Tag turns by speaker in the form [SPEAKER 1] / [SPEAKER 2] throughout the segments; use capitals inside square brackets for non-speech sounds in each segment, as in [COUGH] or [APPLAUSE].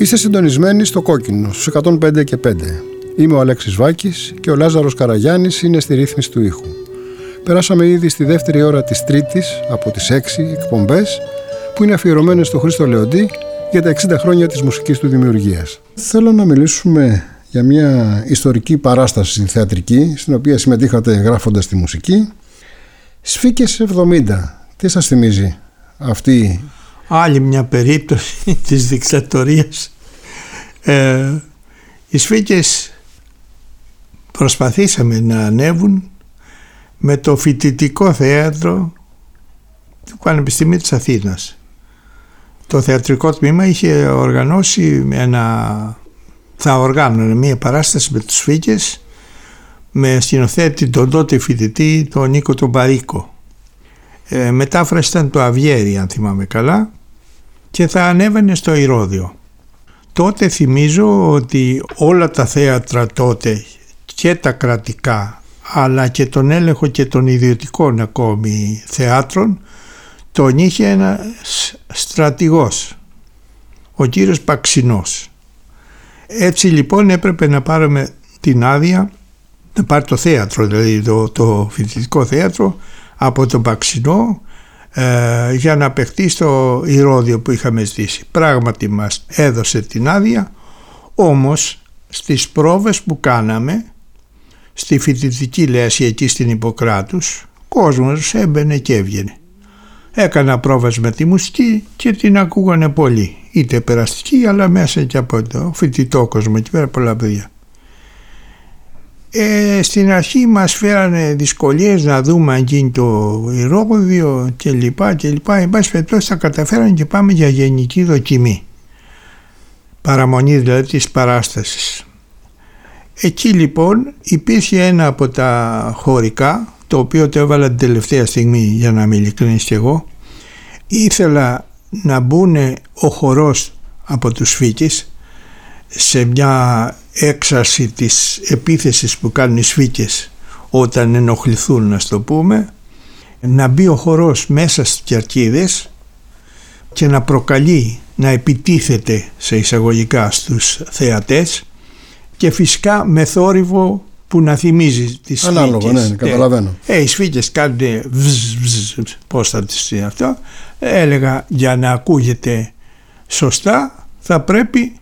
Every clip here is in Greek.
[SPEAKER 1] Είστε συντονισμένοι στο κόκκινο, στους 105 και 5. Είμαι ο Αλέξης Βάκης και ο Λάζαρος Καραγιάννης είναι στη ρύθμιση του ήχου. Περάσαμε ήδη στη δεύτερη ώρα της τρίτης από τις 6 εκπομπές που είναι αφιερωμένες στο Χρήστο Λεοντή για τα 60 χρόνια της μουσικής του δημιουργίας. Θέλω να μιλήσουμε για μια ιστορική παράσταση θεατρική στην οποία συμμετείχατε γράφοντας τη μουσική. Σφίκες 70. Τι σας θυμίζει αυτή
[SPEAKER 2] άλλη μια περίπτωση [LAUGHS] της δικτατορίας. Ε, οι σφίκες προσπαθήσαμε να ανέβουν με το φοιτητικό θέατρο του Πανεπιστημίου της Αθήνας. Το θεατρικό τμήμα είχε οργανώσει ένα, θα οργάνωνε μια παράσταση με τους σφίκες με σκηνοθέτη τον τότε φοιτητή τον Νίκο τον Παρίκο. Ε, μετάφραση ήταν το Αβιέρι αν θυμάμαι καλά και θα ανέβαινε στο Ηρώδιο. Τότε θυμίζω ότι όλα τα θέατρα τότε και τα κρατικά αλλά και τον έλεγχο και των ιδιωτικών ακόμη θεάτρων τον είχε ένας στρατηγός, ο κύριος Παξινός. Έτσι λοιπόν έπρεπε να πάρουμε την άδεια, να πάρει το θέατρο, δηλαδή το, το φοιτητικό θέατρο από τον Παξινό ε, για να παιχτεί στο ηρώδιο που είχαμε ζήσει. Πράγματι μας έδωσε την άδεια, όμως στις πρόβες που κάναμε στη φοιτητική λέση εκεί στην Ιπποκράτους κόσμος έμπαινε και έβγαινε. Έκανα πρόβες με τη μουσική και την ακούγανε πολύ. Είτε περαστική αλλά μέσα και από το φοιτητό κόσμο εκεί πέρα πολλά παιδιά. Ε, στην αρχή μας φέρανε δυσκολίες να δούμε αν γίνει το ηρόδιο και λοιπά και λοιπά. Εν πάση περιπτώσει τα καταφέρανε και πάμε για γενική δοκιμή. Παραμονή δηλαδή της παράστασης. Εκεί λοιπόν υπήρχε ένα από τα χωρικά το οποίο το έβαλα την τελευταία στιγμή για να είμαι ειλικρινής και εγώ. Ήθελα να μπουν ο χορός από τους φύκες σε μια έξαρση της επίθεσης που κάνουν οι σφίκες όταν ενοχληθούν να το πούμε να μπει ο χορός μέσα στις κερκίδες και να προκαλεί να επιτίθεται σε εισαγωγικά στους θεατές και φυσικά με θόρυβο που να θυμίζει τις
[SPEAKER 1] Ανάλογο, ναι, καταλαβαίνω.
[SPEAKER 2] Ε, οι σφίκες κάνουν βζ, βζ, πώς θα τις αυτό. Έλεγα για να ακούγεται σωστά θα πρέπει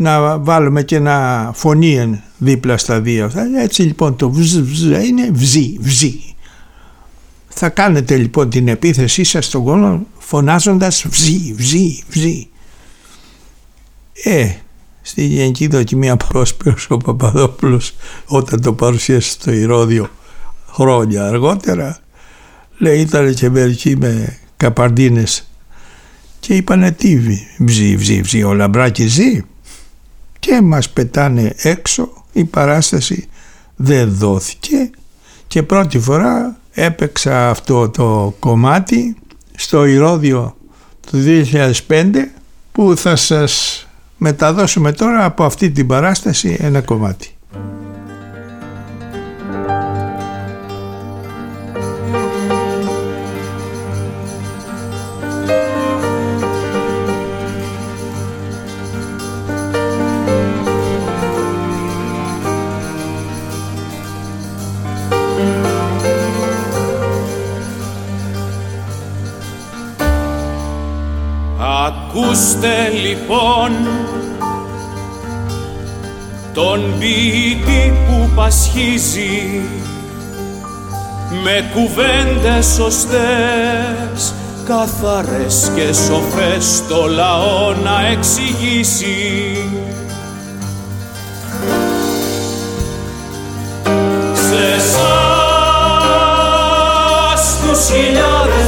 [SPEAKER 2] να βάλουμε και ένα φωνή δίπλα στα δύο. Έτσι λοιπόν το βζ, βζ είναι βζί, βζί. Θα κάνετε λοιπόν την επίθεσή σας στον κόσμο φωνάζοντας βζί, βζί, βζί. Ε, στη γενική δοκιμή απρόσπερος ο Παπαδόπουλος όταν το παρουσίασε στο Ηρώδιο χρόνια αργότερα λέει ήταν και μερικοί με καπαρντίνες και είπανε τι βζί, βζί, βζί, ο Λαμπράκης ζει και μας πετάνε έξω η παράσταση δεν δόθηκε και πρώτη φορά έπαιξα αυτό το κομμάτι στο Ηρώδιο του 2005 που θα σας μεταδώσουμε τώρα από αυτή την παράσταση ένα κομμάτι.
[SPEAKER 3] Που πασχίζει με κουβέντες σωστές καθαρές και σοφές το λαό να εξηγήσει. Σε εσάς τους χιλιάδες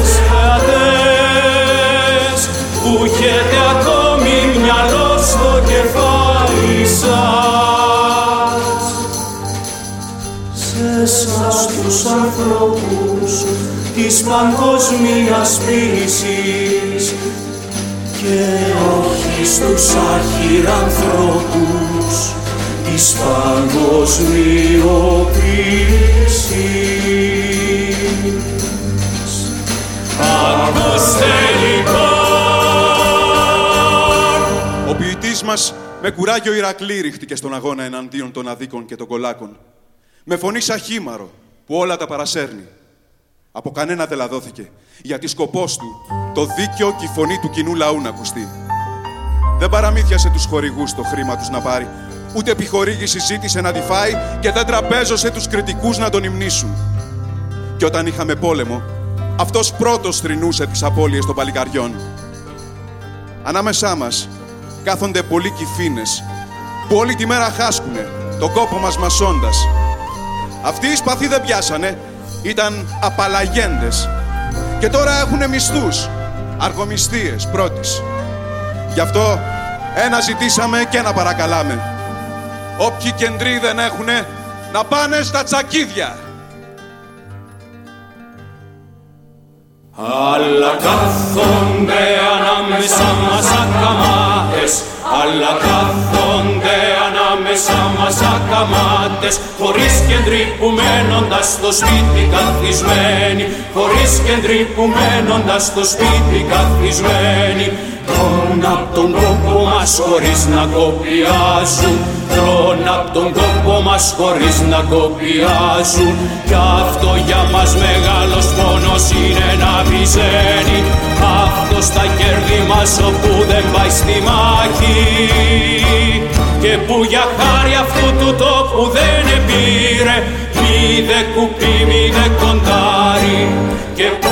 [SPEAKER 3] τους ανθρώπους της παγκόσμιας ποιήσης και όχι στους αχυρανθρώπους της παγκοσμιοποίησης. Ακούστε λοιπόν!
[SPEAKER 4] Ο ποιητής μας με κουράγιο Ηρακλή ρίχτηκε στον αγώνα εναντίον των αδίκων και των κολάκων. Με φωνή σαν χήμαρο που όλα τα παρασέρνει. Από κανένα δεν λαδόθηκε, γιατί σκοπός του το δίκαιο και η φωνή του κοινού λαού να ακουστεί. Δεν παραμύθιασε τους χορηγούς το χρήμα τους να πάρει, ούτε επιχορήγηση ζήτησε να τη φάει και δεν τραπέζωσε τους κριτικούς να τον υμνήσουν. Και όταν είχαμε πόλεμο, αυτός πρώτος θρυνούσε τις απώλειες των παλικαριών. Ανάμεσά μας κάθονται πολλοί κυφίνες που όλη τη μέρα χάσκουνε τον κόπο μας μασώντας. Αυτοί οι σπαθοί δεν πιάσανε, ήταν απαλλαγέντες και τώρα έχουν μισθούς, αργομισθίες πρώτης. Γι' αυτό ένα ζητήσαμε και ένα παρακαλάμε. Όποιοι κεντροί δεν έχουνε, να πάνε στα τσακίδια.
[SPEAKER 3] Αλλά κάθονται ανάμεσα μας ακαμάτες. Αλλά κάθονται ανάμεσα μας ακαμάτες. Χωρίς κεντροί που μένοντας στο σπίτι καθισμένοι Χωρίς κεντροί που μένοντας στο σπίτι καθισμένοι Τρώνε απ' τον κόπο μας χωρίς να κοπιάζουν. Τρώνε απ' τον κόπο μας χωρίς να κοπιάζουν. Κι αυτό για μας μεγάλος πόνος είναι να βυζένει Αυτό στα κέρδη μας όπου δεν πάει στη μάχη. Και που για χάρη αυτού του τόπου δεν επήρε Μη δε κουπί, μη δε κοντάρι Και που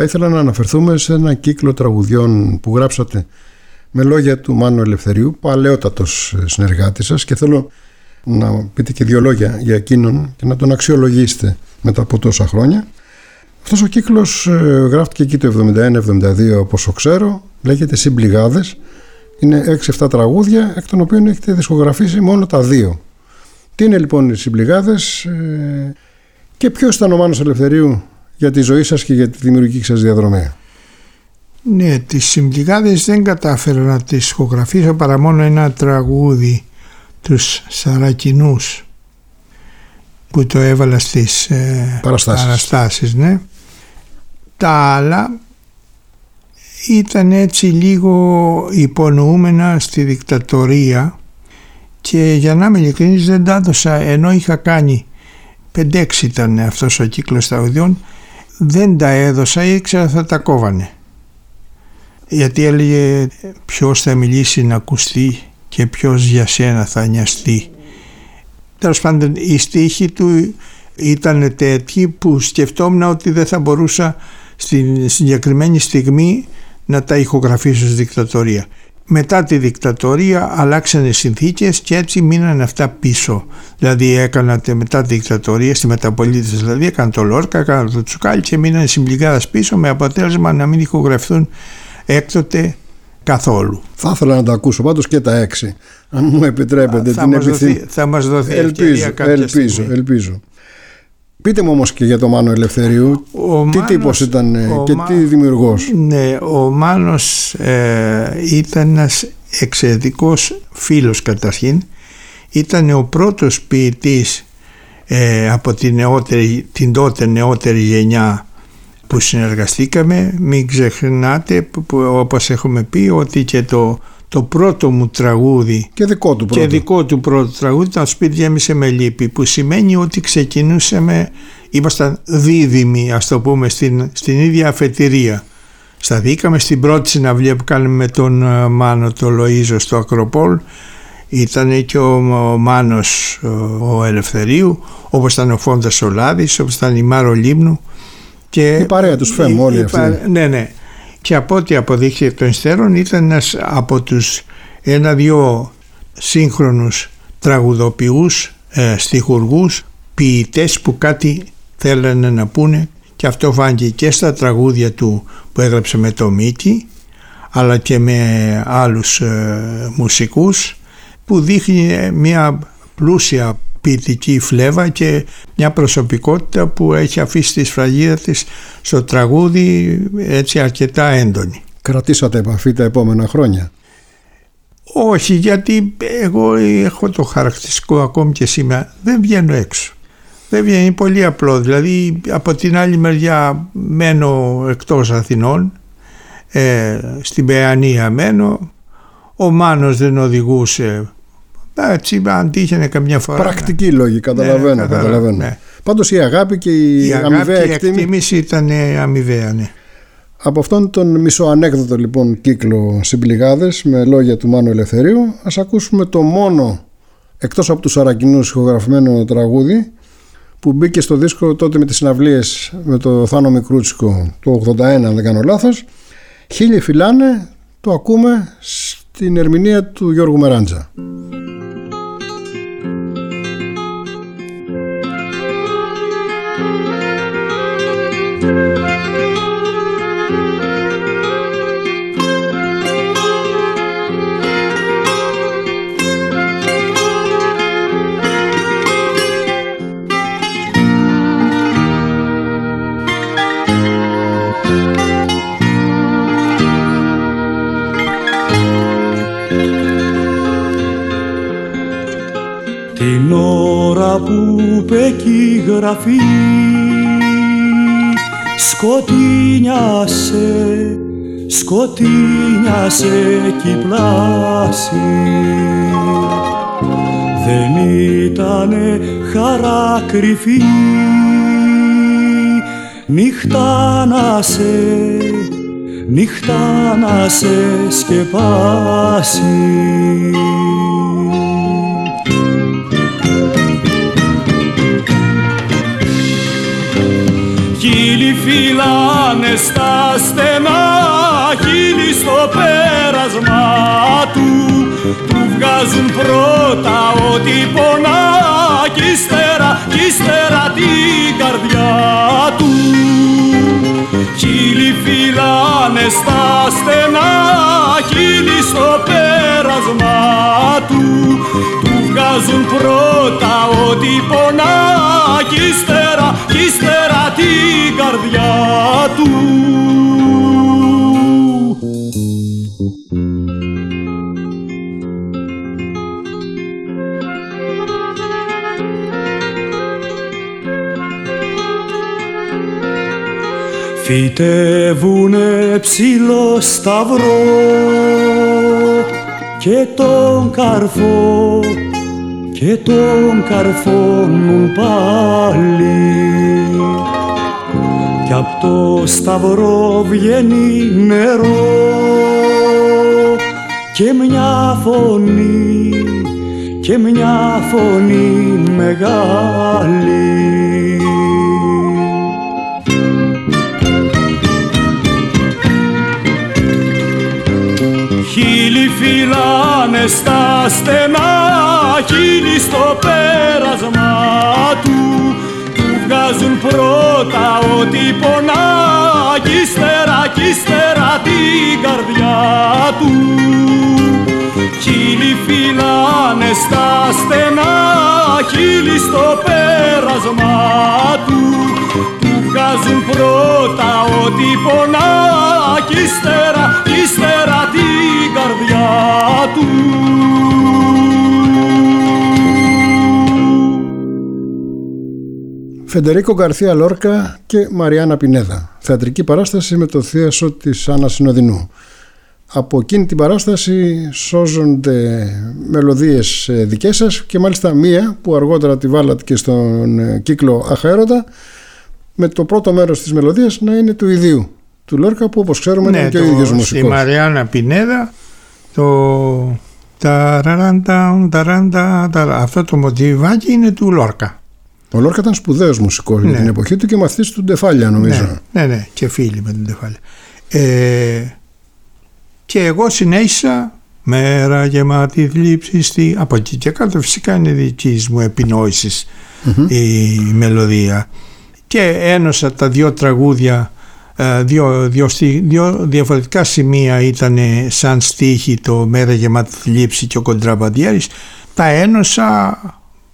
[SPEAKER 1] Θα ήθελα να αναφερθούμε σε ένα κύκλο τραγουδιών που γράψατε με λόγια του Μάνου Ελευθερίου, παλαιότατος συνεργάτης σας και θέλω να πείτε και δύο λόγια για εκείνον και να τον αξιολογήσετε μετά από τόσα χρόνια. Αυτός ο κύκλος ε, γράφτηκε εκεί το 71-72 όπως ξέρω, λέγεται Συμπληγάδες, είναι 6-7 τραγούδια, εκ των οποίων έχετε δισκογραφήσει μόνο τα δύο. Τι είναι λοιπόν οι Συμπληγάδες ε, και ποιος ήταν ο Μάνος Ελευθερίου; Για τη ζωή σας και για τη δημιουργική σας διαδρομή.
[SPEAKER 2] Ναι, τις συμπληγάδες δεν κατάφερα να τις ηχογραφήσω παρά μόνο ένα τραγούδι τους Σαρακινούς που το έβαλα στις ε,
[SPEAKER 1] Παραστάσεις.
[SPEAKER 2] παραστάσεις ναι. Τα άλλα ήταν έτσι λίγο υπονοούμενα στη δικτατορία και για να είμαι ειλικρινής δεν τα έδωσα ενώ είχα κάνει 5-6 ήταν αυτός ο κύκλος τραγουδιών δεν τα έδωσα ήξερα θα τα κόβανε γιατί έλεγε ποιος θα μιλήσει να ακουστεί και ποιος για σένα θα νοιαστεί Τέλος πάντων η στίχη του ήταν τέτοιοι που σκεφτόμουν ότι δεν θα μπορούσα στην συγκεκριμένη στιγμή να τα ηχογραφήσω στη δικτατορία. Μετά τη δικτατορία αλλάξανε συνθήκες και έτσι μείνανε αυτά πίσω. Δηλαδή έκανα μετά τη δικτατορία στη μεταπολίτευση δηλαδή έκανα το Λόρκα, έκανα το Τσουκάλι και μείνανε συμπληγάδας πίσω με αποτέλεσμα να μην ηχογραφηθούν έκτοτε καθόλου.
[SPEAKER 1] Θα ήθελα να τα ακούσω πάντως και τα έξι αν μου επιτρέπετε
[SPEAKER 2] θα
[SPEAKER 1] την
[SPEAKER 2] μας
[SPEAKER 1] επιθυμία.
[SPEAKER 2] δοθεί, θα μας δοθεί
[SPEAKER 1] ελπίζω, ελπίζω, ελπίζω. Πείτε μου όμως και για τον Μάνο Ελευθερίου,
[SPEAKER 2] Ο
[SPEAKER 1] τι
[SPEAKER 2] Μάνος-
[SPEAKER 1] τύπος ήταν ε,
[SPEAKER 2] ο
[SPEAKER 1] και
[SPEAKER 2] Μα-
[SPEAKER 1] τι δημιουργός;
[SPEAKER 2] Ναι, ο Μάνος ε, ήταν ένας εξαιρετικός φίλος καταρχήν. Ήταν ο πρώτος ποιητής ε, από την, νεότερη, την τότε νεότερη γενιά που συνεργαστήκαμε. Μην ξεχνάτε, που, που, όπως έχουμε πει, ότι και το, το πρώτο μου τραγούδι
[SPEAKER 1] Και δικό του πρώτο.
[SPEAKER 2] και δικό του πρώτο τραγούδι ήταν «Σπίτι γέμισε με λύπη» που σημαίνει ότι ξεκινούσαμε, ήμασταν δίδυμοι ας το πούμε στην, στην ίδια αφετηρία. Σταθήκαμε στην πρώτη συναυλία που κάναμε με τον ε, Μάνο το Λοΐζο στο Ακροπόλ ήταν και ο, ο Μάνος ο, ο Ελευθερίου όπως ήταν ο Φόντας Ολάδης όπως ήταν η Μάρο Λίμνου και
[SPEAKER 1] Η παρέα τους ΦΕΜ όλοι
[SPEAKER 2] η
[SPEAKER 1] αυτοί.
[SPEAKER 2] παρέ- Ναι, ναι. Και από ό,τι αποδείχθηκε εκ των υστέρων ήταν ένας από τους ένα-δυο σύγχρονους τραγουδοποιούς, ε, στιχουργούς, ποιητές που κάτι θέλανε να πούνε. Και αυτό φάνηκε και στα τραγούδια του που έγραψε με το Μίκη αλλά και με άλλους ε, μουσικούς που δείχνει ε, μια πλούσια ποιητική φλέβα και μια προσωπικότητα που έχει αφήσει τη σφραγίδα της στο τραγούδι έτσι αρκετά έντονη.
[SPEAKER 1] Κρατήσατε επαφή τα επόμενα χρόνια;
[SPEAKER 2] Όχι γιατί εγώ έχω το χαρακτηριστικό ακόμη και σήμερα δεν βγαίνω έξω. Δεν βγαίνει είναι πολύ απλό δηλαδή από την άλλη μεριά μένω εκτός Αθηνών ε, στην Παιανία μένω ο Μάνος δεν οδηγούσε έτσι αν τύχαινε καμιά φορά
[SPEAKER 1] Πρακτικοί λόγοι, καταλαβαίνω.
[SPEAKER 2] Ναι, καταλαβαίνω,
[SPEAKER 1] καταλαβαίνω.
[SPEAKER 2] ναι.
[SPEAKER 1] Πάντως η αγάπη και η,
[SPEAKER 2] η αγάπη
[SPEAKER 1] αμοιβαία
[SPEAKER 2] και η
[SPEAKER 1] εκτίμηση
[SPEAKER 2] εκτίμηση ήταν αμοιβαία ναι.
[SPEAKER 1] Από αυτόν τον μισοανέκδοτο λοιπόν κύκλο συμπληγάδες με λόγια του Μάνου Ελευθερίου ας ακούσουμε το μόνο εκτός από τους Αρακινούς ηχογραφημένο τραγούδι που μπήκε στο δίσκο τότε με τις συναυλίες με το Θάνο Μικρούτσικο το 81 αν δεν κάνω λάθος Χίλιοι φυλάνε το ακούμε στην ερμηνεία του Γιώργου Μεράντζα
[SPEAKER 5] Την ώρα που πεκεί γραφή σκοτεινιάσε, σκοτεινιάσε κι πλάση. Δεν ήτανε χαρά κρυφή νύχτα να σε, νύχτα να σε σκεπάσει Χίλιοι φυλάνε στα στενά, χίλιοι στο πέρασμα του του βγάζουν πρώτα ό,τι πονά κι ύστερα, κι ύστερα την καρδιά του. Χίλιοι φυλάνε στα στενά, χίλιοι στο πέρασμα του του βγάζουν πρώτα ό,τι πονά κι ύστερα, Φυτεύουνε ψηλό σταυρό και τον καρφό και τον καρφώνουν πάλι. Κι απ' το σταυρό βγαίνει νερό και μια φωνή
[SPEAKER 6] και μια φωνή μεγάλη φυλάνε στα στενά, χίλι στο πέρασμα του. Του βγάζουν πρώτα ότι πονά κι ύστερα κι ύστερα την καρδιά του. Χίλι φυλάνε στα στενά, χίλι στο πέρασμα του Του βγάζουν πρώτα ότι πονά κι ύστερα, ύστερα την καρδιά του
[SPEAKER 1] Φεντερίκο Γκαρθία Λόρκα και Μαριάννα Πινέδα. Θεατρική παράσταση με το θίασο της Άννας Συνοδεινού. Από εκείνη την παράσταση σώζονται μελωδίες ε, δικές σας και μάλιστα μία που αργότερα τη βάλατε και στον ε, κύκλο Αχαέρωτα με το πρώτο μέρος της μελωδίας να είναι του ιδίου του Λόρκα που όπως ξέρουμε
[SPEAKER 2] Ναι,
[SPEAKER 1] είναι και ο
[SPEAKER 2] το-
[SPEAKER 1] ίδιος
[SPEAKER 2] Στη
[SPEAKER 1] μουσικός.
[SPEAKER 2] Μαριάννα Πινέδα το ταραράντα, ταράντα, ταρα- αυτό το μοτιβάκι είναι του Λόρκα.
[SPEAKER 1] Ο Λόρκα ήταν σπουδαίος μουσικός για
[SPEAKER 2] Ναι.
[SPEAKER 1] την εποχή του και μαθητής του Ντεφάλια νομίζω.
[SPEAKER 2] Ναι, ναι, ναι, και φίλοι με την τεφάλαια. Ε, και εγώ συνέχισα μέρα γεμάτη θλίψη στη... από εκεί και κάτω φυσικά είναι δική μου επινόησης η μελωδία και ένωσα τα δύο τραγούδια ε, δύο, δύο, στί- δύο διαφορετικά σημεία ήταν σαν στίχη το μέρα γεμάτη θλίψη και ο κοντραμπαντιέρης τα ένωσα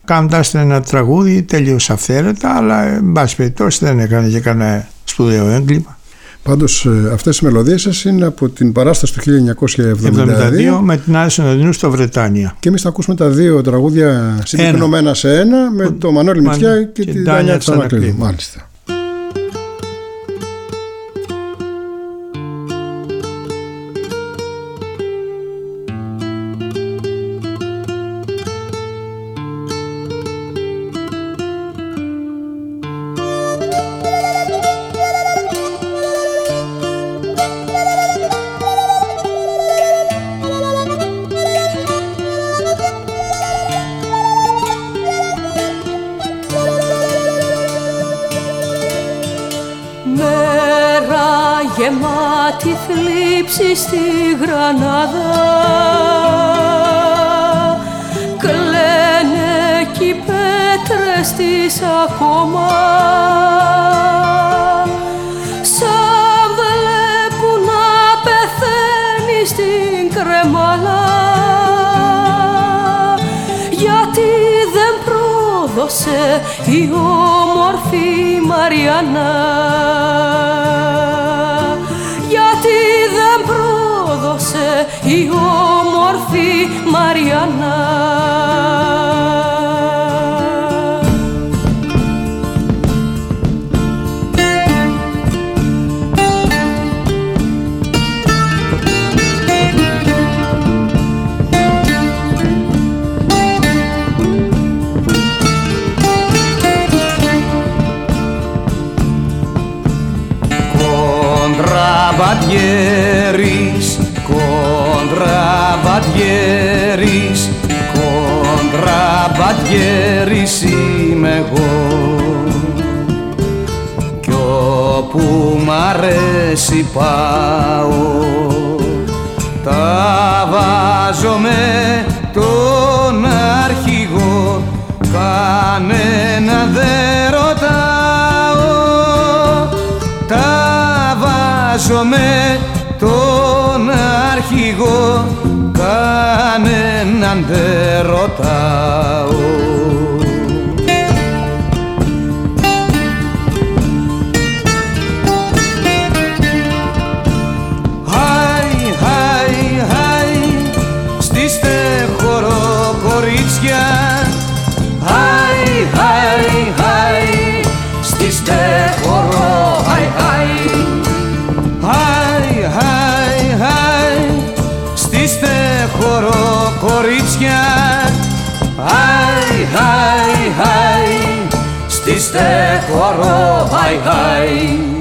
[SPEAKER 2] κάνοντας ένα τραγούδι τελείως αυθαίρετα αλλά εν πάση περιπτώσει δεν έκανε και κανένα σπουδαίο έγκλημα
[SPEAKER 1] Πάντως ε, αυτές οι μελωδίες σας είναι από την παράσταση του 1972
[SPEAKER 2] 72 με την Άλυση Συνοδεινού στο Βρετάνια
[SPEAKER 1] και εμείς θα ακούσουμε τα δύο τραγούδια συμπυκνωμένα σε ένα με το Μανώλη
[SPEAKER 2] Μανώ-
[SPEAKER 1] Μητσιά και,
[SPEAKER 2] και
[SPEAKER 1] την
[SPEAKER 2] Τάνια
[SPEAKER 1] Τάνια Τσανακλείδου.
[SPEAKER 2] Τσανακλείδου.
[SPEAKER 1] Μάλιστα.
[SPEAKER 7] Γρανάδα. Κλαίνε κι οι πέτρες της ακόμα. Σαν βλέπουν να πεθαίνει στην κρεμάλα. Γιατί δεν πρόδωσε η όμορφη Μαριάννα Μαριάννα
[SPEAKER 6] Κοντραμπατιέρης, κοντραμπατιέρης, εγώ. Κι όπου μ' αρέσει πάω τα βάζω με τον αρχηγό. Κανένα δεν ρωτάω. Τα βάζω με τον αρχηγό. Κανέναν δεν ρωτάω κορίτσια Χάι, χάι, χάι, στήστε χορό, χάι, χάι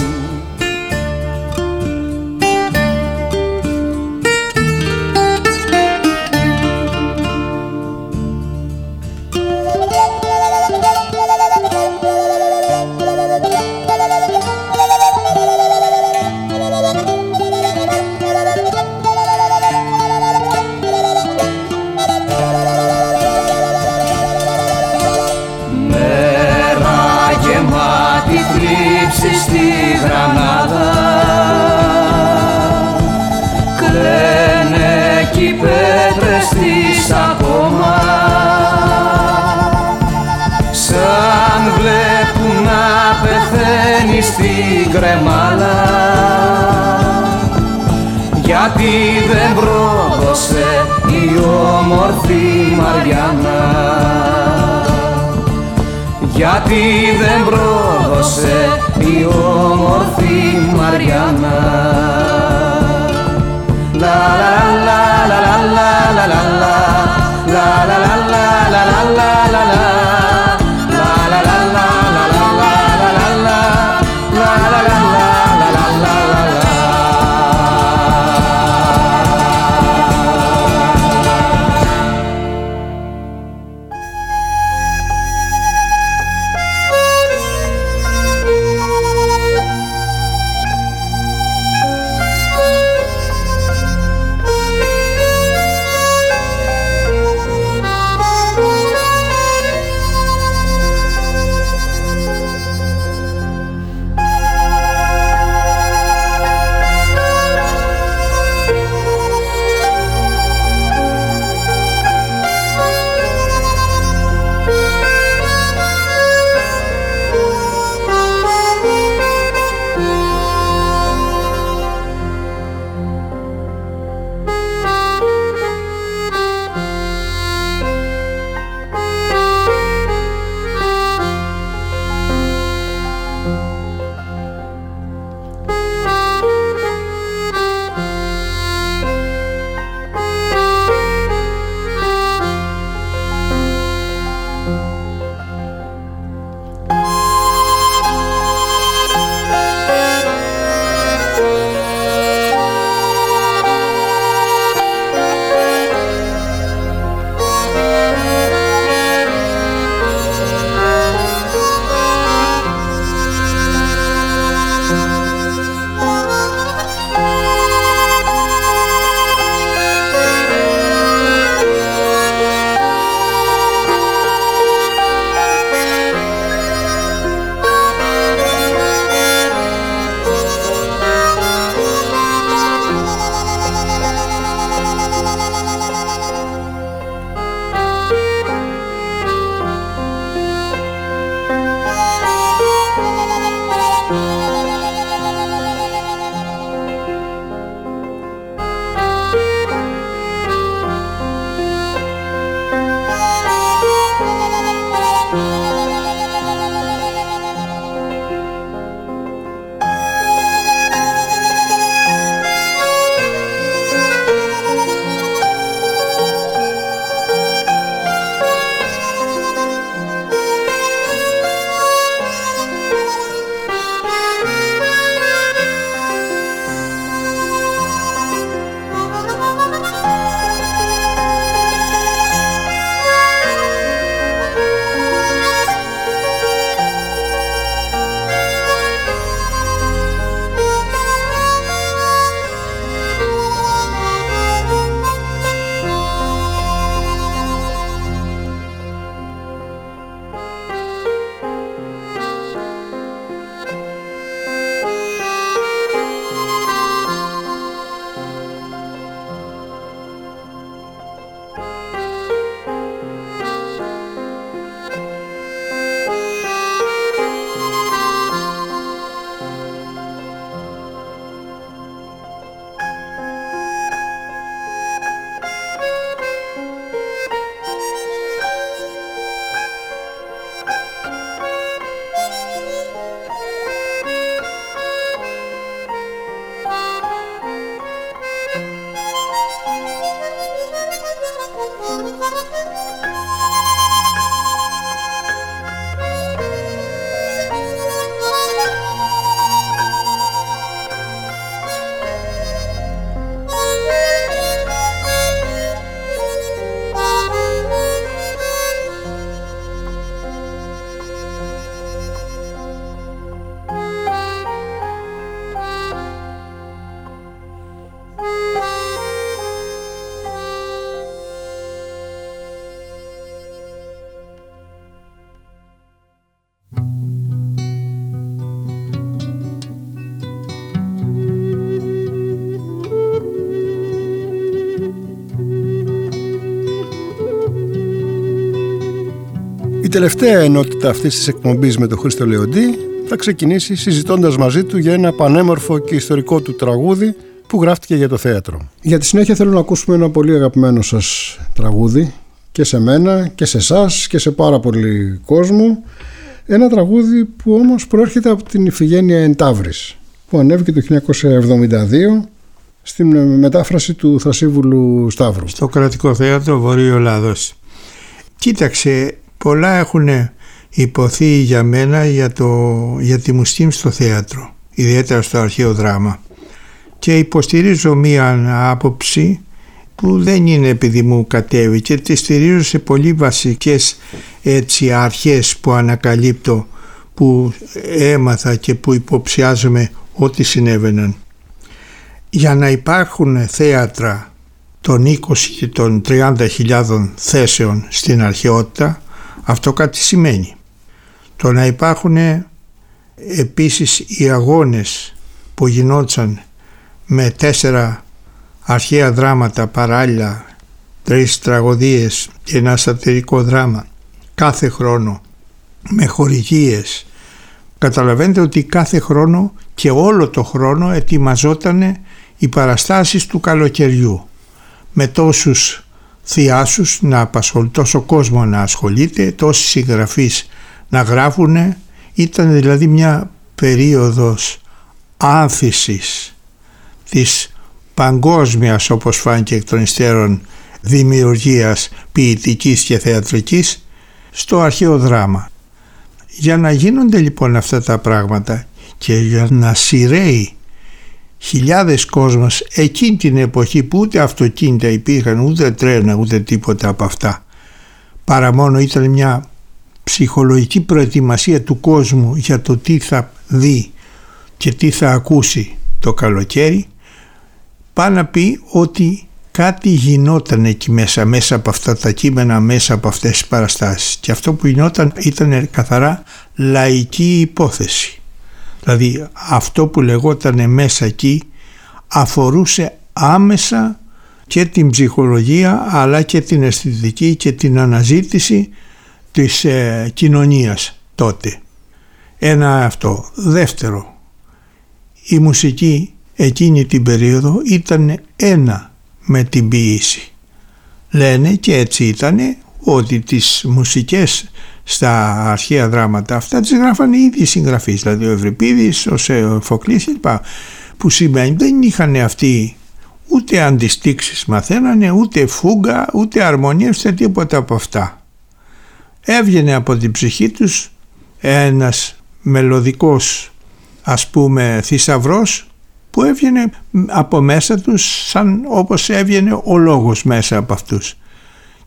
[SPEAKER 6] όμορφη Μαριάννα
[SPEAKER 1] τελευταία ενότητα αυτής της εκπομπής με τον Χρήστο Λεοντή θα ξεκινήσει συζητώντας μαζί του για ένα πανέμορφο και ιστορικό του τραγούδι που γράφτηκε για το θέατρο. Για τη συνέχεια θέλω να ακούσουμε ένα πολύ αγαπημένο σας τραγούδι και σε μένα και σε εσάς και σε πάρα πολύ κόσμο ένα τραγούδι που όμως προέρχεται από την Ιφηγένεια Εντάβρης που ανέβηκε το 1972 στην μετάφραση του Θρασίβουλου Σταύρου.
[SPEAKER 2] Στο κρατικό θέατρο Βορείο Ελλάδος. Κοίταξε, πολλά έχουν υποθεί για μένα για, το, για τη μουσική στο θέατρο, ιδιαίτερα στο αρχαίο δράμα. Και υποστηρίζω μία άποψη που δεν είναι επειδή μου κατέβει και τη στηρίζω σε πολύ βασικές έτσι αρχές που ανακαλύπτω που έμαθα και που υποψιάζομαι ότι συνέβαιναν. Για να υπάρχουν θέατρα των 20 και των 30 θέσεων στην αρχαιότητα αυτό κάτι σημαίνει. Το να υπάρχουν επίσης οι αγώνες που γινόντουσαν με τέσσερα αρχαία δράματα παράλληλα, τρεις τραγωδίες και ένα σατυρικό δράμα κάθε χρόνο με χορηγίες. Καταλαβαίνετε ότι κάθε χρόνο και όλο το χρόνο ετοιμαζόταν οι παραστάσεις του καλοκαιριού με τόσους θειάσους να απασχολούν, τόσο κόσμο να ασχολείται, τόσοι συγγραφείς να γράφουν. Ήταν δηλαδή μια περίοδος άνθησης της παγκόσμιας όπως φάνηκε εκ των υστέρων δημιουργίας ποιητικής και θεατρικής στο αρχαίο δράμα. Για να γίνονται λοιπόν αυτά τα πράγματα και για να σειραίει χιλιάδες κόσμος εκείνη την εποχή που ούτε αυτοκίνητα υπήρχαν ούτε τρένα ούτε τίποτα από αυτά παρά μόνο ήταν μια ψυχολογική προετοιμασία του κόσμου για το τι θα δει και τι θα ακούσει το καλοκαίρι πάει να πει ότι κάτι γινόταν εκεί μέσα, μέσα από αυτά τα κείμενα, μέσα από αυτές τις παραστάσεις και αυτό που γινόταν ήταν καθαρά λαϊκή υπόθεση. Δηλαδή αυτό που λεγόταν μέσα εκεί αφορούσε άμεσα και την ψυχολογία αλλά και την αισθητική και την αναζήτηση της ε, κοινωνίας τότε. Ένα αυτό. Δεύτερο, η μουσική εκείνη την περίοδο ήταν ένα με την ποιήση. Λένε και έτσι ήταν ότι τις μουσικές στα αρχαία δράματα αυτά τις γράφανε οι ίδιοι συγγραφείς, δηλαδή ο Ευρυπίδης, ο Σοφοκλής κλπ. Που σημαίνει δεν είχαν αυτοί ούτε αντιστήξεις μαθαίνανε, ούτε φούγκα, ούτε αρμονία, ούτε τίποτα από αυτά. Έβγαινε από την ψυχή τους ένας μελωδικός ας πούμε θησαυρός που έβγαινε από μέσα τους σαν όπως έβγαινε ο λόγος μέσα από αυτούς.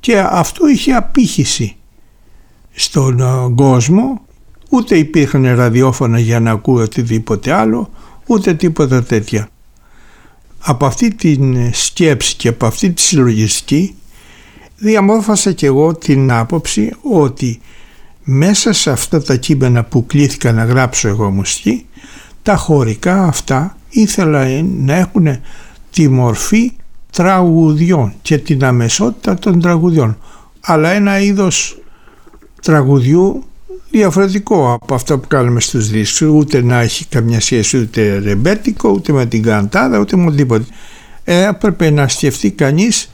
[SPEAKER 2] Και αυτό είχε απήχηση στον ε, κόσμο, ούτε υπήρχαν ραδιόφωνα για να ακούω οτιδήποτε άλλο, ούτε τίποτα τέτοια. Από αυτή την σκέψη και από αυτή τη συλλογιστική διαμόρφωσα και εγώ την άποψη ότι μέσα σε αυτά τα κείμενα που κλήθηκα να γράψω εγώ μουσική τα χωρικά αυτά ήθελα να έχουν τη μορφή τραγουδιών και την αμεσότητα των τραγουδιών αλλά ένα είδος τραγουδιού διαφορετικό από αυτό που κάνουμε στους δίσκους. Ούτε να έχει καμιά σχέση ούτε ρεμπέτικο ούτε με την καντάδα ούτε με οτιδήποτε. Ε, έπρεπε να σκεφτεί κανείς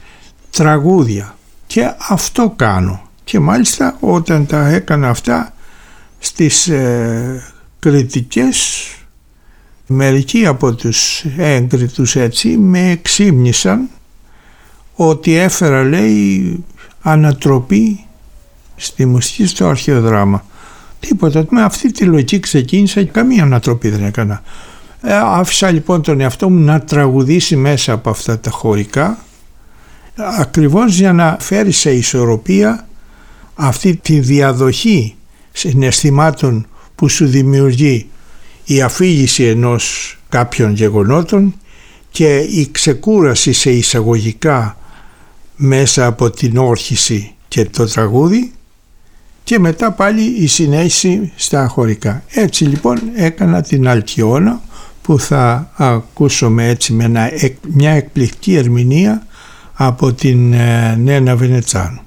[SPEAKER 2] τραγούδια. Και αυτό κάνω. Και μάλιστα όταν τα έκανα αυτά στις ε, κριτικές μερικοί από τους έγκριτους έτσι με εξήμνησαν ότι έφερα λέει ανατροπή στη μουσική στο αρχαίο δράμα. Τίποτα. Με αυτή τη λογική ξεκίνησα και καμία ανατροπή δεν έκανα. Ε, άφησα λοιπόν τον εαυτό μου να τραγουδήσει μέσα από αυτά τα χωρικά ακριβώς για να φέρει σε ισορροπία αυτή τη διαδοχή συναισθημάτων που σου δημιουργεί η αφήγηση ενός κάποιων γεγονότων και η ξεκούραση σε εισαγωγικά μέσα από την όρχηση και το τραγούδι και μετά πάλι η συνέχιση στα χωρικά. Έτσι λοιπόν έκανα την Αλκιώνα που θα ακούσουμε έτσι με μια εκπληκτική ερμηνεία από την ε, Νένα Βενετσάνου.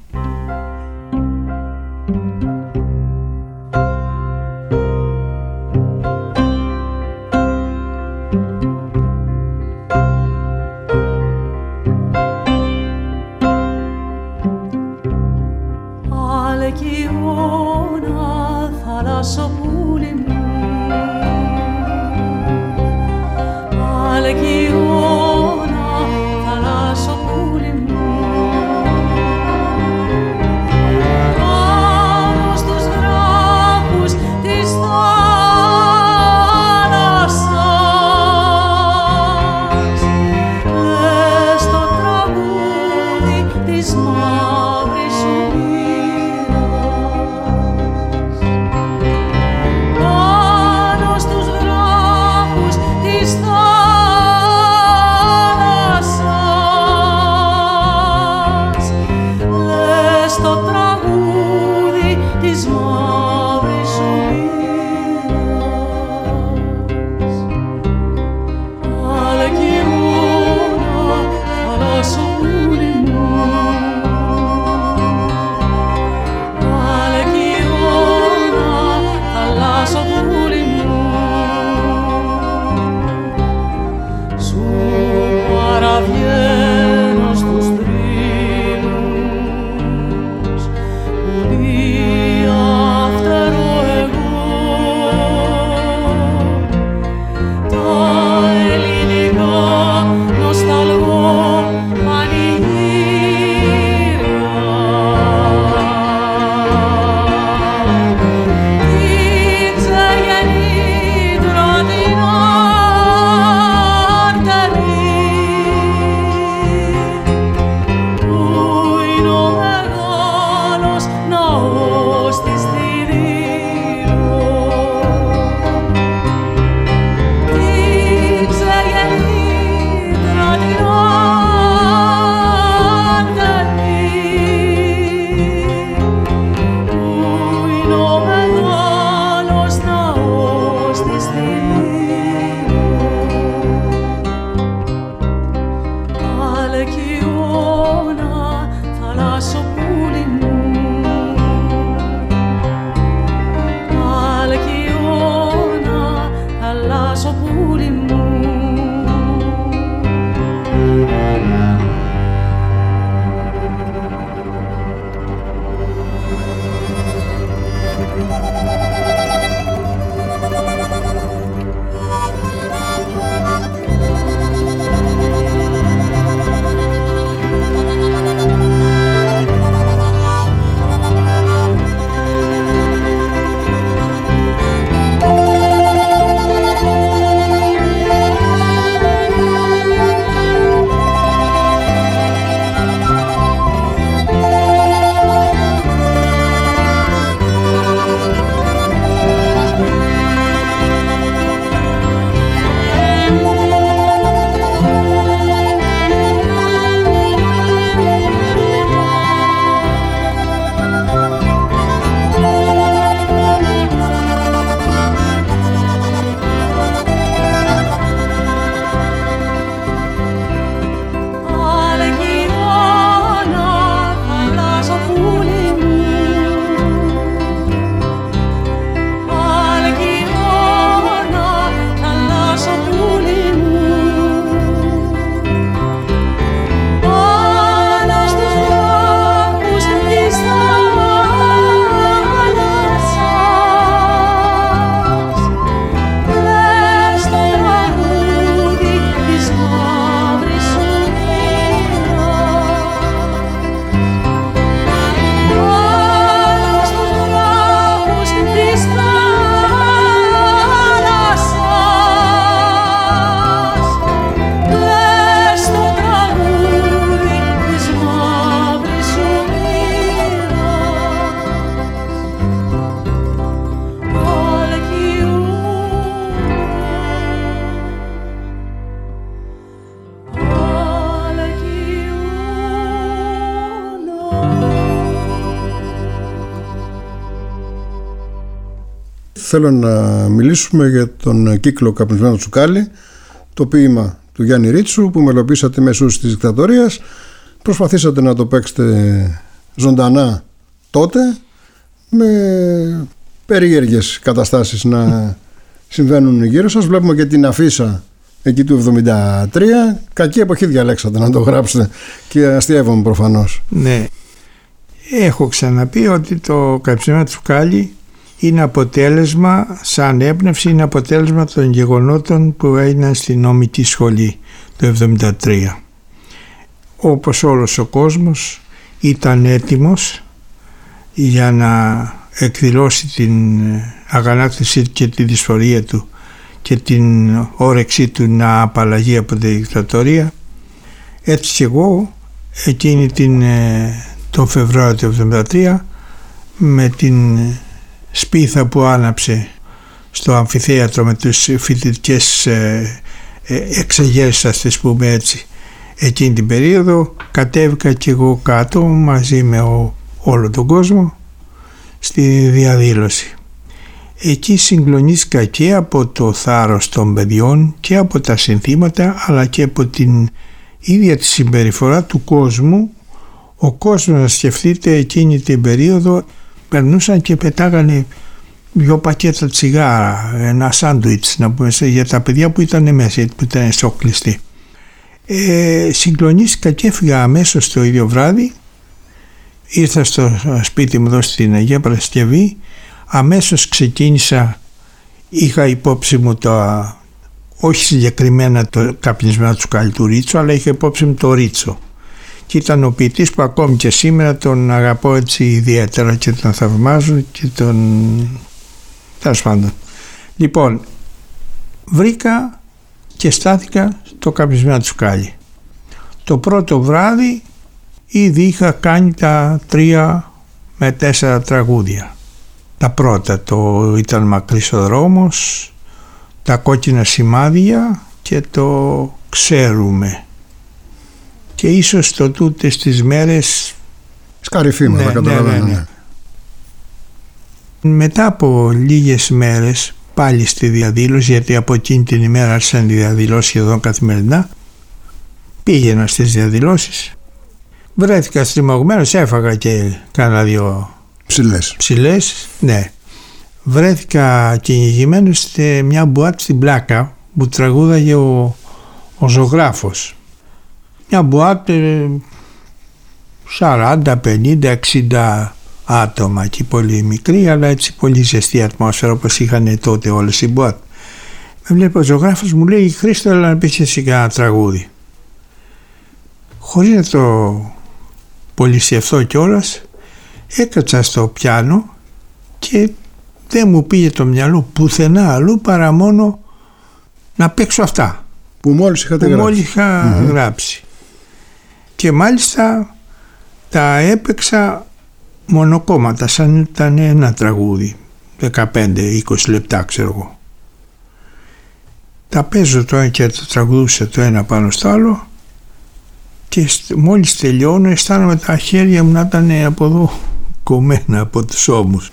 [SPEAKER 1] Θέλω να μιλήσουμε για τον κύκλο Καπνισμένο Τσουκάλι, το ποίημα του Γιάννη Ρίτσου που μελοποιήσατε μεσούς της δικτατορίας. Προσπαθήσατε να το παίξετε ζωντανά τότε με περίεργες καταστάσεις να συμβαίνουν γύρω σας. Βλέπουμε και την αφίσα εκεί του 73. Κακή εποχή διαλέξατε να το γράψετε και αστείευομαι προφανώς.
[SPEAKER 2] Ναι. Έχω ξαναπεί ότι το Καπνισμένο Τσουκάλι είναι αποτέλεσμα, σαν έμπνευση, είναι αποτέλεσμα των γεγονότων που έγιναν στην νομική σχολή το 1973. Όπως όλος ο κόσμος ήταν έτοιμος για να εκδηλώσει την αγανάκτησή και τη δυσφορία του και την όρεξή του να απαλλαγεί από τη δικτατορία έτσι και εγώ εκείνη την, ε, το Φεβρουάριο του 1973 με την σπίθα που άναψε στο αμφιθέατρο με τους φοιτητικές ε, ε, εξεγέρσεις ας τις πούμε έτσι εκείνη την περίοδο κατέβηκα και εγώ κάτω μαζί με όλο τον κόσμο στη διαδήλωση. Εκεί συγκλονίστηκα και από το θάρρος των παιδιών και από τα συνθήματα αλλά και από την ίδια τη συμπεριφορά του κόσμου. Ο κόσμος να σκεφτείτε εκείνη την περίοδο περνούσαν και πετάγανε δυο πακέτα τσιγάρα, ένα σάντουιτς να πούμε για τα παιδιά που ήταν μέσα, που ήταν εσωκλειστοί. Ε, συγκλονίστηκα και έφυγα αμέσως το ίδιο βράδυ. Ήρθα στο σπίτι μου εδώ στην Αγία Παρασκευή. Αμέσως ξεκίνησα είχα υπόψη μου το όχι συγκεκριμένα το καπνισμένο του του Ρίτσο αλλά είχα υπόψη μου το Ρίτσο και ήταν ο ποιητής που ακόμη και σήμερα τον αγαπώ έτσι ιδιαίτερα και τον θαυμάζω και τον τέλος πάντων λοιπόν βρήκα και στάθηκα στο καπνισμένο του Κάλι το πρώτο βράδυ ήδη είχα κάνει τα τρία με τέσσερα τραγούδια. Τα πρώτα το ήταν μακρύς ο δρόμος, τα κόκκινα σημάδια και το ξέρουμε. Και ίσως το τούτες τις μέρες...
[SPEAKER 1] Σκαριφίμα, ναι, καταλαβαίνω. Ναι, ναι, ναι.
[SPEAKER 2] Μετά από λίγες μέρες πάλι στη διαδήλωση γιατί από εκείνη την ημέρα άρχισαν τη διαδηλώσεις σχεδόν καθημερινά πήγαινα στις διαδηλώσεις Βρέθηκα στριμωγμένος, έφαγα και κάνα δύο
[SPEAKER 1] ψηλές.
[SPEAKER 2] ψηλές ναι. Βρέθηκα κυνηγημένος σε μια μπουάτ στην Πλάκα που τραγούδαγε ο, ο ζωγράφος. Μια μπουάτ 40, 50, 60 άτομα και πολύ μικρή αλλά έτσι πολύ ζεστή ατμόσφαιρα όπως είχαν τότε όλες οι μπουάτ. Με βλέπει ο ζωγράφος μου λέει Χρήστο έλα να πεις εσύ κανένα τραγούδι. Χωρίς να το πολυσιευθώ κιόλας, έκατσα στο πιάνο και δεν μου πήγε το μυαλό πουθενά αλλού παρά μόνο να παίξω αυτά.
[SPEAKER 1] Που μόλις είχατε
[SPEAKER 2] που
[SPEAKER 1] γράψει.
[SPEAKER 2] Μόλις είχα γράψει. Και μάλιστα τα έπαιξα μονοκόμματα σαν ήταν ένα τραγούδι. 15-20 λεπτά ξέρω εγώ. Τα παίζω το ένα και το τραγουδούσα το ένα πάνω στο άλλο και μόλις τελειώνω αισθάνομαι τα χέρια μου να ήταν από εδώ κομμένα από τους ώμους.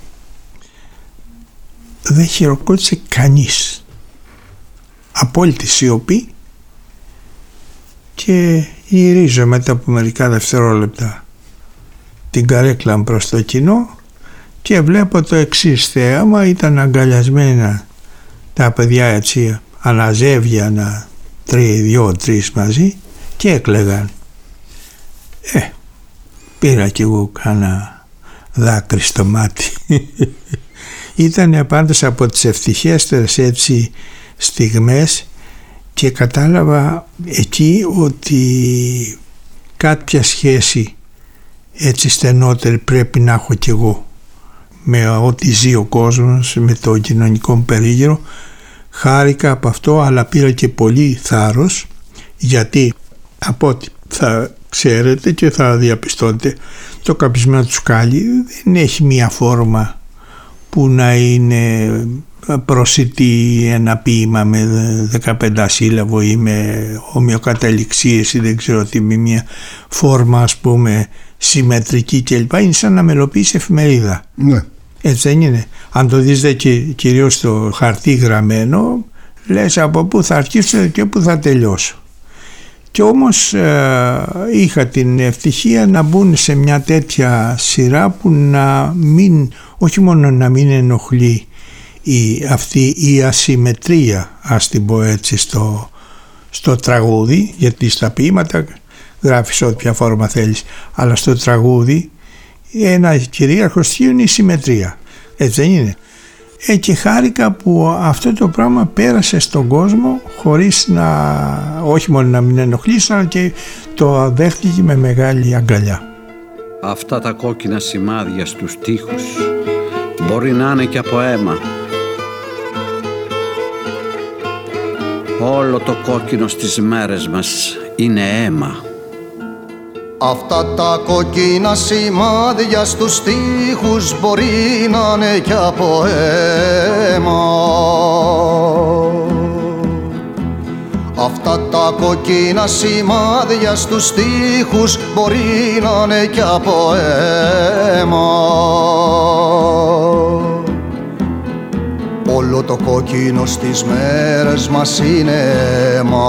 [SPEAKER 2] Δεν χειροκρότησε κανείς. Απόλυτη σιωπή και γυρίζω μετά από μερικά δευτερόλεπτα την καρέκλα μου προς το κοινό και βλέπω το εξής θέαμα ήταν αγκαλιασμένα τα παιδιά έτσι αναζεύγια να τρία, δυο, τρεις μαζί και έκλεγαν. Ε, πήρα κι εγώ κάνα δάκρυ στο μάτι. [LAUGHS] Ήταν πάντως από τις ευτυχέστερες έτσι στιγμές και κατάλαβα εκεί ότι κάποια σχέση έτσι στενότερη πρέπει να έχω κι εγώ με ό,τι ζει ο κόσμος, με το κοινωνικό περίγυρο. Χάρηκα από αυτό αλλά πήρα και πολύ θάρρος γιατί από ό,τι θα ξέρετε και θα διαπιστώνετε το καπισμένο του σκάλι δεν έχει μία φόρμα που να είναι προσιτή ένα ποίημα με 15 σύλλαβο ή με ομοιοκαταληξίες ή δεν ξέρω τι με μια φόρμα ας πούμε συμμετρική κλπ. Είναι σαν να μελοποιήσει εφημερίδα.
[SPEAKER 1] Ναι.
[SPEAKER 2] Έτσι δεν είναι. Αν το δεις και κυρίως στο χαρτί γραμμένο λες από πού θα αρχίσω και πού θα τελειώσω. Και όμως ε, είχα την ευτυχία να μπουν σε μια τέτοια σειρά που να μην, όχι μόνο να μην ενοχλεί η, αυτή η ασυμμετρία ας την πω έτσι στο, στο τραγούδι γιατί στα ποίηματα γράφεις όποια φόρμα θέλεις αλλά στο τραγούδι ένα κυρίαρχο στοιχείο είναι η συμμετρία έτσι δεν είναι Ε, και χάρηκα που αυτό το πράγμα πέρασε στον κόσμο χωρίς να, όχι μόνο να μην ενοχλήσει, αλλά και το δέχτηκε με μεγάλη αγκαλιά.
[SPEAKER 8] Αυτά τα κόκκινα σημάδια στους τοίχους μπορεί να είναι και από αίμα. Όλο το κόκκινο στις μέρες μας είναι αίμα.
[SPEAKER 9] Αυτά τα κοκκίνα σημάδια στους τοίχους μπορεί να είναι κι από αίμα Αυτά τα κοκκίνα σημάδια στους τοίχους μπορεί να είναι κι από αίμα Όλο το κόκκινο στις μέρες μας είναι αίμα.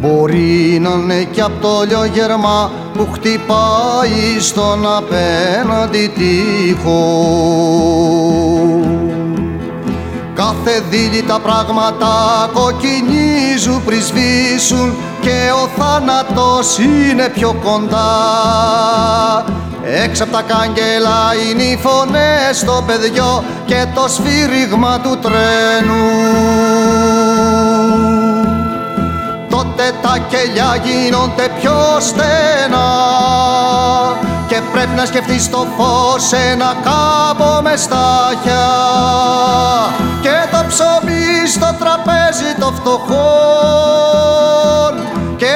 [SPEAKER 9] Μπορεί να είναι κι απ' το λιογερμά που χτυπάει στον απέναντι τείχο Κάθε δίλη τα πράγματα κοκκινίζουν πριν σβήσουν και ο θάνατος είναι πιο κοντά Έξω απ' τα κάγκελα είναι οι φωνές στο παιδιό και το σφύριγμα του τρένου. Τότε τα κελιά γίνονται πιο στενά και πρέπει να σκεφτείς το φως ένα κάμπο μες στάχια και το ψωμί στο τραπέζι το φτωχό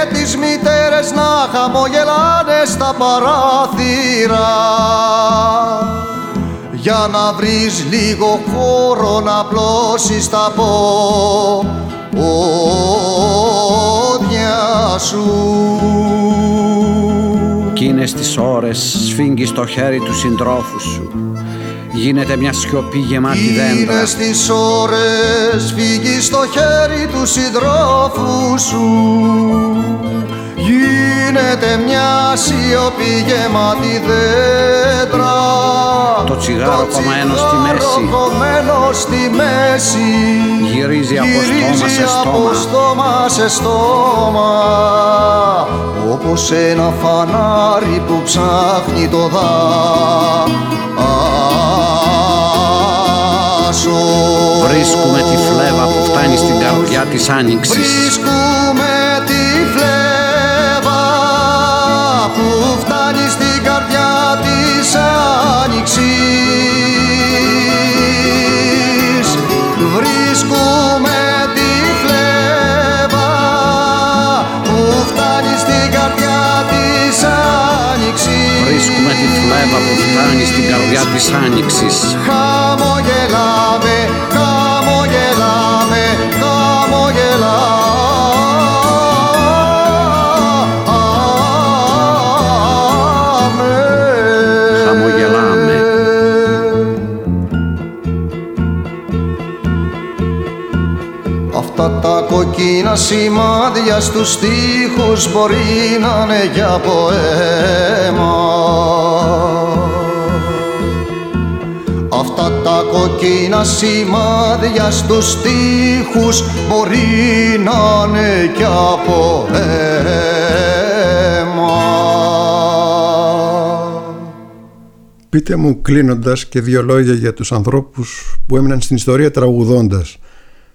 [SPEAKER 9] και τις μητέρες να χαμογελάνε στα παράθυρα για να βρεις λίγο χώρο να πλώσεις τα πόδια σου.
[SPEAKER 8] Κίνες τις ώρες σφίγγεις το χέρι του συντρόφου σου Γίνεται μια σιωπή γεμάτη δέντρα.
[SPEAKER 9] Γίνες τις ώρες φύγεις στο χέρι του συντρόφου σου. Γίνεται μια σιωπή γεμάτη δέντρα.
[SPEAKER 8] Το τσιγάρο κομμένο στη μέση.
[SPEAKER 9] κομμένο στη μέση.
[SPEAKER 8] Γυρίζει από στόμα σε
[SPEAKER 9] από
[SPEAKER 8] στόμα.
[SPEAKER 9] στόμα σε στόμα. Όπως ένα φανάρι που ψάχνει το δάσο
[SPEAKER 8] Βρίσκουμε τη φλέβα που φτάνει στην καρδιά της άνοιξης.
[SPEAKER 9] Βρίσκουμε τη φλέβα που φτάνει στην καρδιά της άνοιξης. Βρίσκουμε τη φλέβα που φτάνει στην καρδιά της άνοιξης.
[SPEAKER 8] Βρίσκουμε τη φλέβα που φτάνει στην καρδιά της άνοιξης
[SPEAKER 9] Χαμογελάμε, χαμογελάμε, χαμογελάμε.
[SPEAKER 8] Χαμογελάμε.
[SPEAKER 9] Αυτά τα κοκκίνα σημάδια στους τοίχους μπορεί να είναι για ποέμα κοκκίνα σημάδια στους τοίχους μπορεί να είναι κι από αίμα.
[SPEAKER 1] Πείτε μου κλείνοντας και δύο λόγια για τους ανθρώπους που έμειναν στην ιστορία τραγουδώντας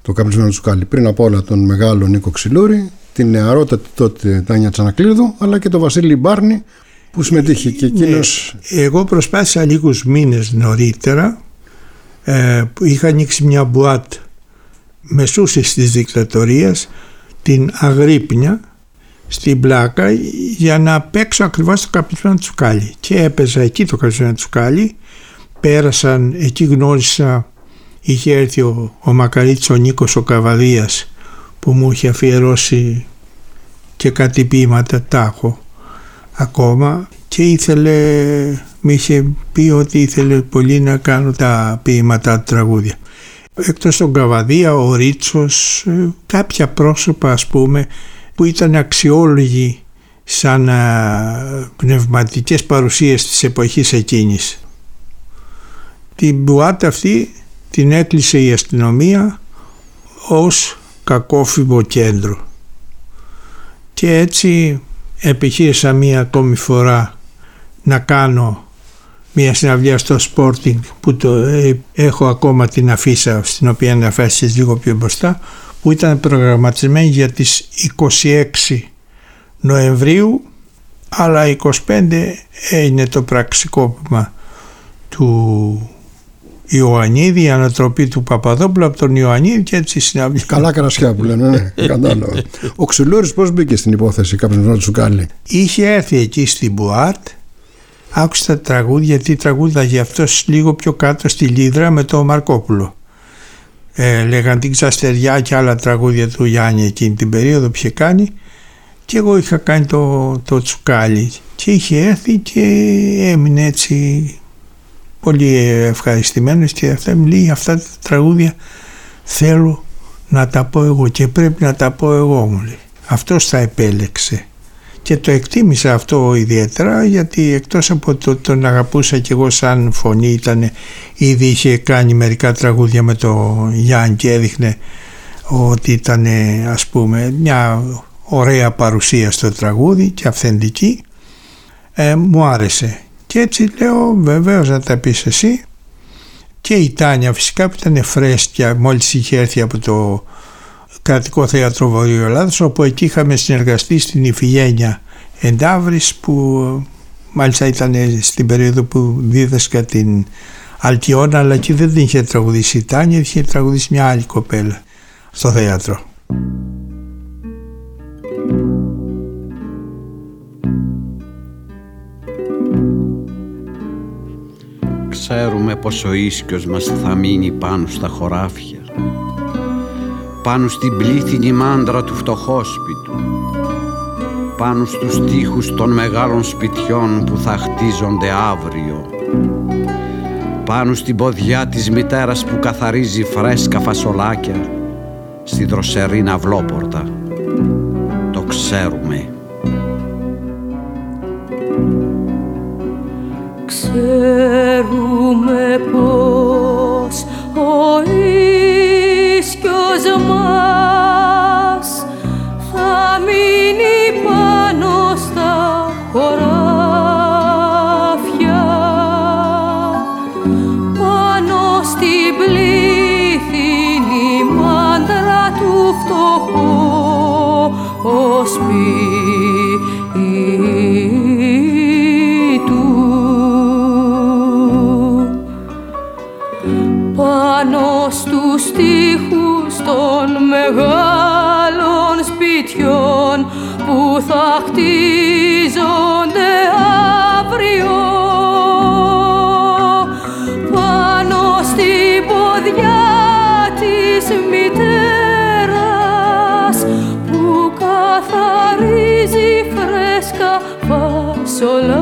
[SPEAKER 1] το καπνισμένο Τσουκάλι. Πριν από όλα τον μεγάλο Νίκο Ξυλούρη, την νεαρότατη τότε Τάνια Τσανακλείδου, αλλά και τον Βασίλη Μπάρνη που συμμετείχε και εκείνος...
[SPEAKER 2] Ναι. Εγώ προσπάθησα λίγους μήνες νωρίτερα ε, που είχα ανοίξει μια μπουάτ μεσούσης της δικτατορίας την Αγρύπνια στην Πλάκα για να παίξω ακριβώς το καπνισμένο Τσουκάλι. Και έπαιζα εκεί το καπνισμένο Τσουκάλι. Πέρασαν, εκεί γνώρισα είχε έρθει ο, ο Μακαρίτης ο Νίκος ο Καβαδίας που μου είχε αφιερώσει και κάτι ποίηματα τα έχω ακόμα και ήθελε, μου είχε πει ότι ήθελε πολύ να κάνω τα ποίηματα του τραγούδια. Εκτός τον Καβαδία, ο Ρίτσος, ε, κάποια πρόσωπα ας πούμε που ήταν αξιόλογοι σαν α, πνευματικές παρουσίες της εποχής εκείνης. Την μπουάτα αυτή την έκλεισε η αστυνομία ως κακόφημο κέντρο. Και έτσι επιχείρησα μία ακόμη φορά να κάνω μια συναυλία στο Sporting που το, ε, έχω ακόμα την αφίσα στην οποία αναφέρσεις λίγο πιο μπροστά που ήταν προγραμματισμένη για τις 26 Νοεμβρίου αλλά 25 έγινε το πραξικόπημα του Ιωαννίδη, η ανατροπή του Παπαδόπουλου από τον Ιωαννίδη και έτσι συναυλία.
[SPEAKER 1] Καλά κρασιά που λένε, ναι, [LAUGHS] κατάλαβα. Ο Ξυλούρης πώς μπήκε στην υπόθεση κάποιος να του κάνει;
[SPEAKER 2] Είχε έρθει εκεί στην Μπουάρτ, άκουσε τα τραγούδια, γιατί τραγούδαγε αυτός λίγο πιο κάτω στη Λίδρα με τον Μαρκόπουλο. Ε, λέγαν την Ξαστεριά και άλλα τραγούδια του Γιάννη εκείνη την περίοδο που είχε κάνει και εγώ είχα κάνει το, το τσουκάλι και είχε έρθει και έμεινε έτσι πολύ ευχαριστημένος και αυτά μου λέει αυτά τα τραγούδια θέλω να τα πω εγώ και πρέπει να τα πω εγώ μου λέει. Αυτός τα επέλεξε και το εκτίμησα αυτό ιδιαίτερα γιατί εκτός από το τον αγαπούσα και εγώ σαν φωνή ήταν ήδη είχε κάνει μερικά τραγούδια με το Γιάννη και έδειχνε ότι ήταν ας πούμε μια ωραία παρουσία στο τραγούδι και αυθεντική. Ε, μου άρεσε. Και έτσι λέω βεβαίως να τα πεις εσύ. Και η Τάνια φυσικά που ήταν φρέσκια μόλις είχε έρθει από το κρατικό θέατρο Βορείου Ελλάδος όπου εκεί είχαμε συνεργαστεί στην Ιφηγένεια Εντάβρης που μάλιστα ήταν στην περίοδο που δίδασκα την Αλκιόνα αλλά εκεί δεν είχε τραγουδήσει η Τάνια είχε τραγουδήσει μια άλλη κοπέλα στο θέατρο.
[SPEAKER 8] Ξέρουμε πως ο ίσκιος μας θα μείνει πάνω στα χωράφια πάνω στην πλήθυνη μάντρα του φτωχόσπιτου. Πάνω στους τοίχους των μεγάλων σπιτιών που θα χτίζονται αύριο. Πάνω στην ποδιά της μητέρας που καθαρίζει φρέσκα φασολάκια. Στη δροσερή ναυλόπορτα. Το ξέρουμε
[SPEAKER 7] Ξέρουμε ίσκιος μας θα μείνει φασολάκια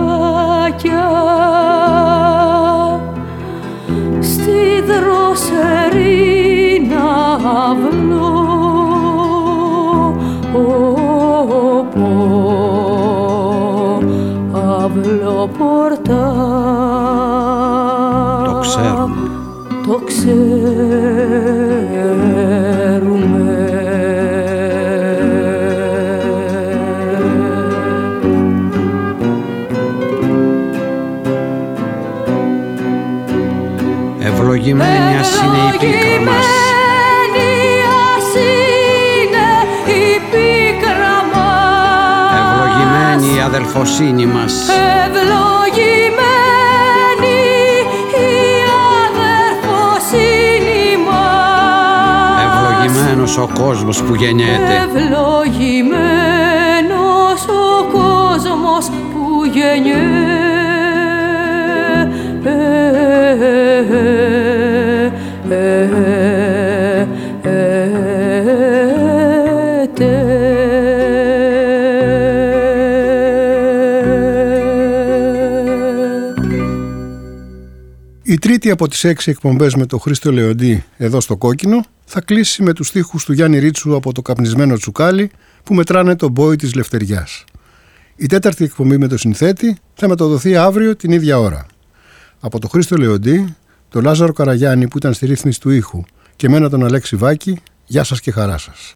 [SPEAKER 8] Ευλογημένη ας είναι η πίκρα μας
[SPEAKER 7] Ευλογημένη ας είναι η πίκρα μας.
[SPEAKER 8] Ευλογημένη η αδελφοσύνη μας
[SPEAKER 7] Ευλογημένη η αδερφοσύνη μας.
[SPEAKER 8] Ευλογημένος ο κόσμος που γεννιέται
[SPEAKER 7] Ευλογημένος ο κόσμος που γεννιέται.
[SPEAKER 1] Τρίτη από τις έξι εκπομπές με τον Χρήστο Λεοντή εδώ στο Κόκκινο θα κλείσει με τους στίχους του Γιάννη Ρίτσου από το καπνισμένο τσουκάλι που μετράνε τον μπόι της Λευτεριάς. Η τέταρτη εκπομπή με το συνθέτη θα μεταδοθεί αύριο την ίδια ώρα. Από τον Χρήστο Λεοντή, τον Λάζαρο Καραγιάννη που ήταν στη ρύθμιση του ήχου και μένα τον Αλέξη Βάκη, γεια σας και χαρά σας.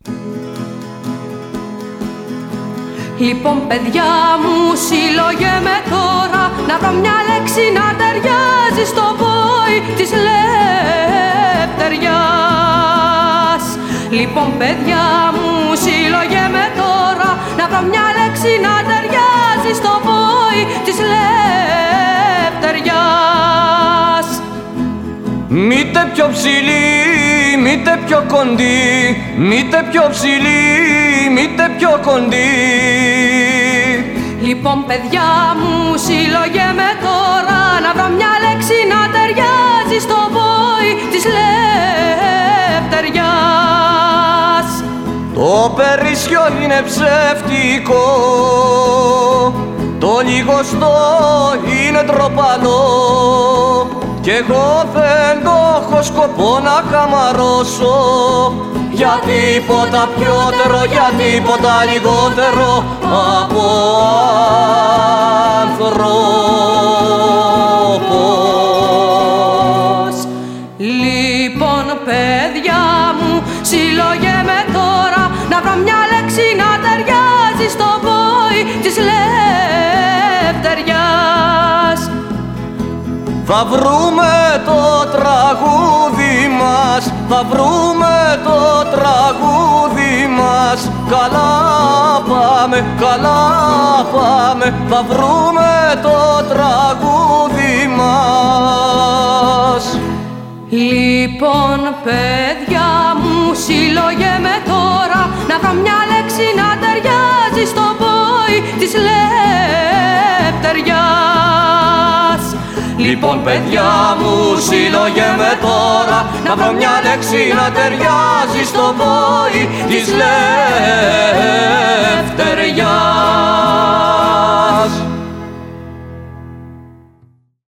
[SPEAKER 7] Λοιπόν παιδιά μου συλλογέ με τώρα Να βρω μια λέξη να ταιριάζει στο πόη της λεπτεριάς Λοιπόν παιδιά μου συλλογέ με τώρα Να βρω μια λέξη να ταιριάζει στο πόη της λεπτεριάς
[SPEAKER 6] Μήτε πιο ψηλή, μήτε πιο κοντή, μήτε πιο ψηλή, μήτε πιο κοντή.
[SPEAKER 7] Λοιπόν παιδιά μου συλλογέ με τώρα Να βρω μια λέξη να ταιριάζεις στο βόη της λεπτεριάς
[SPEAKER 6] Το περίσσιο είναι ψεύτικο, το λιγοστό είναι τροπανό κι εγώ δεν το έχω σκοπό να χαμαρώσω για τίποτα πιότερο, για τίποτα λιγότερο από άνθρωπος. Θα βρούμε το τραγούδι μας, θα βρούμε το τραγούδι μας Καλά πάμε, καλά πάμε, θα βρούμε το τραγούδι μας
[SPEAKER 7] Λοιπόν παιδιά μου συλλογέ με τώρα να βρω μια λέξη να ταιριάζει στο βόη της λεπτεριάς.
[SPEAKER 6] Λοιπόν παιδιά μου συλλογέμαι τώρα Να βρω μια λέξη να ταιριάζει στο βόη της λευτεριάς